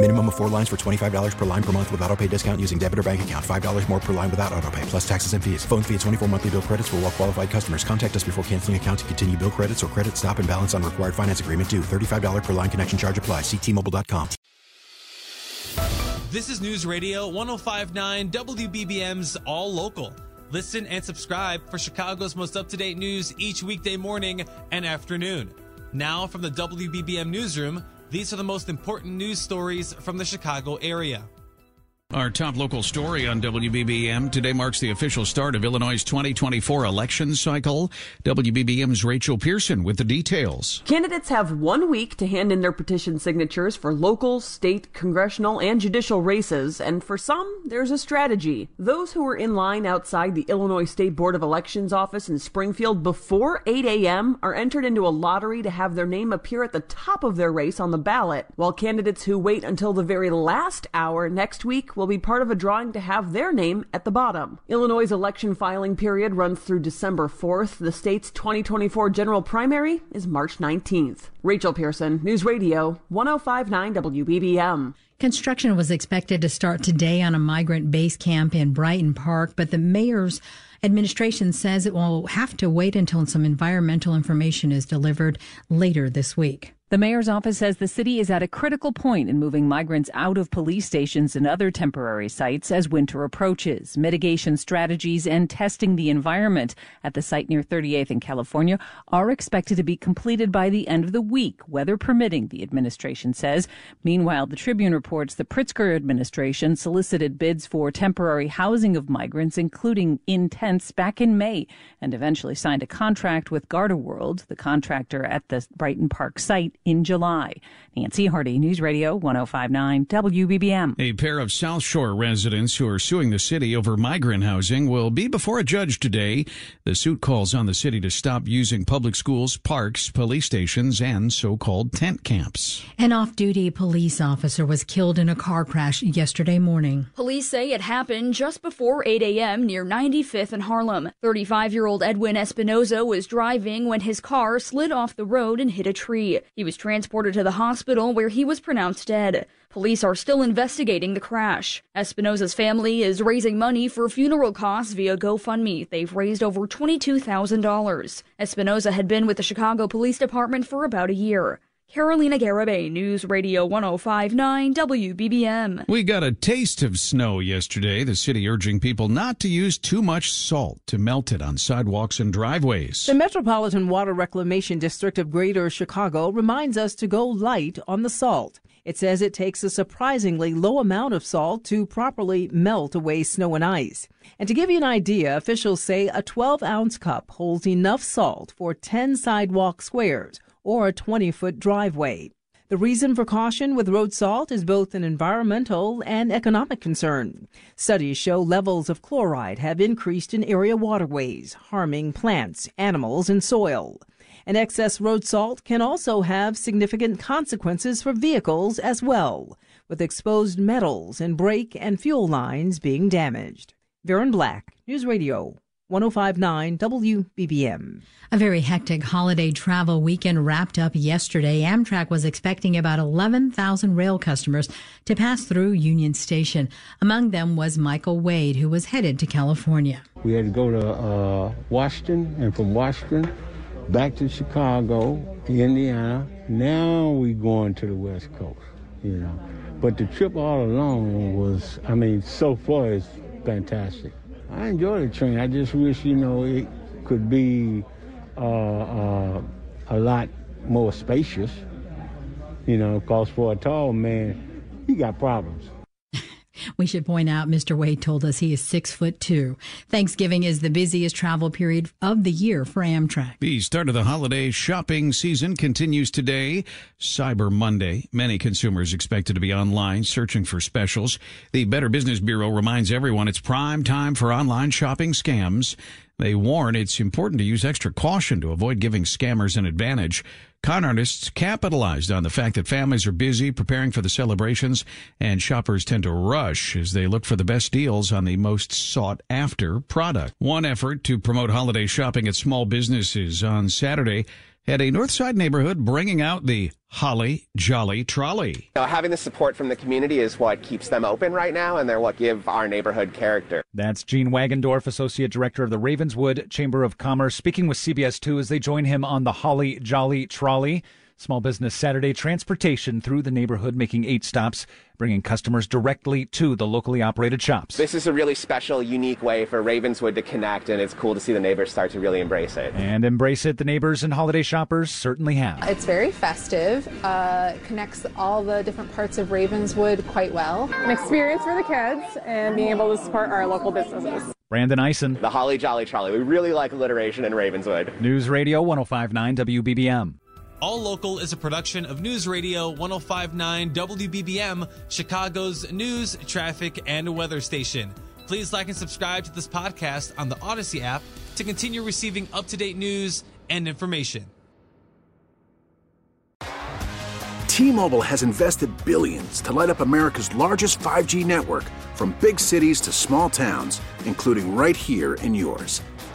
Minimum of four lines for $25 per line per month with auto pay discount using debit or bank account. $5 more per line without auto pay, plus taxes and fees. Phone fee at 24 monthly bill credits for all qualified customers. Contact us before canceling account to continue bill credits or credit stop and balance on required finance agreement due. $35 per line connection charge apply. Ctmobile.com. This is News Radio 1059 WBBM's All Local. Listen and subscribe for Chicago's most up to date news each weekday morning and afternoon. Now, from the WBBM Newsroom, these are the most important news stories from the Chicago area. Our top local story on WBBM today marks the official start of Illinois' 2024 election cycle. WBBM's Rachel Pearson with the details. Candidates have one week to hand in their petition signatures for local, state, congressional, and judicial races, and for some, there's a strategy. Those who were in line outside the Illinois State Board of Elections office in Springfield before 8 a.m. are entered into a lottery to have their name appear at the top of their race on the ballot, while candidates who wait until the very last hour next week will be part of a drawing to have their name at the bottom. Illinois' election filing period runs through December 4th. The state's 2024 general primary is March 19th. Rachel Pearson, News Radio 1059 WBBM. Construction was expected to start today on a migrant base camp in Brighton Park, but the mayor's administration says it will have to wait until some environmental information is delivered later this week. The mayor's office says the city is at a critical point in moving migrants out of police stations and other temporary sites as winter approaches. Mitigation strategies and testing the environment at the site near 38th in California are expected to be completed by the end of the week, weather permitting, the administration says. Meanwhile, the Tribune reports the Pritzker administration solicited bids for temporary housing of migrants, including in tents, back in May, and eventually signed a contract with Garda World, the contractor at the Brighton Park site in July. Nancy Hardy, News Radio 1059 WBBM. A pair of South Shore residents who are suing the city over migrant housing will be before a judge today. The suit calls on the city to stop using public schools, parks, police stations, and so called tent camps. An off duty police officer was killed in a car crash yesterday morning. Police say it happened just before 8 a.m. near 95th and Harlem. 35 year old Edwin Espinoza was driving when his car slid off the road and hit a tree. He was transported to the hospital where he was pronounced dead. Police are still investigating the crash. Espinoza's family is raising money for funeral costs via GoFundMe. They've raised over $22,000. Espinoza had been with the Chicago Police Department for about a year. Carolina Garibay, News Radio 1059 WBBM. We got a taste of snow yesterday. The city urging people not to use too much salt to melt it on sidewalks and driveways. The Metropolitan Water Reclamation District of Greater Chicago reminds us to go light on the salt. It says it takes a surprisingly low amount of salt to properly melt away snow and ice. And to give you an idea, officials say a 12 ounce cup holds enough salt for 10 sidewalk squares or a 20 foot driveway. The reason for caution with road salt is both an environmental and economic concern. Studies show levels of chloride have increased in area waterways, harming plants, animals, and soil. And excess road salt can also have significant consequences for vehicles as well, with exposed metals and brake and fuel lines being damaged. Varen Black, News Radio 1059 WBBM. A very hectic holiday travel weekend wrapped up yesterday. Amtrak was expecting about 11,000 rail customers to pass through Union Station. Among them was Michael Wade, who was headed to California. We had to go to uh, Washington, and from Washington back to Chicago, Indiana. Now we're going to the West Coast, you know. But the trip all along was, I mean, so far is fantastic. I enjoy the train. I just wish, you know, it could be uh, uh, a lot more spacious. You know, cause for a tall man, he got problems. We should point out Mr. Wade told us he is six foot two. Thanksgiving is the busiest travel period of the year for Amtrak. The start of the holiday shopping season continues today, Cyber Monday. Many consumers expected to be online searching for specials. The Better Business Bureau reminds everyone it's prime time for online shopping scams. They warn it's important to use extra caution to avoid giving scammers an advantage. Con artists capitalized on the fact that families are busy preparing for the celebrations and shoppers tend to rush as they look for the best deals on the most sought after product. One effort to promote holiday shopping at small businesses on Saturday had a Northside neighborhood bringing out the Holly Jolly Trolley. You know, having the support from the community is what keeps them open right now, and they're what give our neighborhood character. That's Gene Wagendorf, Associate Director of the Ravenswood Chamber of Commerce, speaking with CBS 2 as they join him on the Holly Jolly Trolley. Small Business Saturday transportation through the neighborhood, making eight stops, bringing customers directly to the locally operated shops. This is a really special, unique way for Ravenswood to connect, and it's cool to see the neighbors start to really embrace it. And embrace it, the neighbors and holiday shoppers certainly have. It's very festive, uh, connects all the different parts of Ravenswood quite well. An experience for the kids and being able to support our local businesses. Brandon Eisen. The Holly Jolly Trolley. We really like alliteration in Ravenswood. News Radio 1059 WBBM. All Local is a production of News Radio 1059 WBBM, Chicago's news, traffic, and weather station. Please like and subscribe to this podcast on the Audacy app to continue receiving up to date news and information. T Mobile has invested billions to light up America's largest 5G network from big cities to small towns, including right here in yours.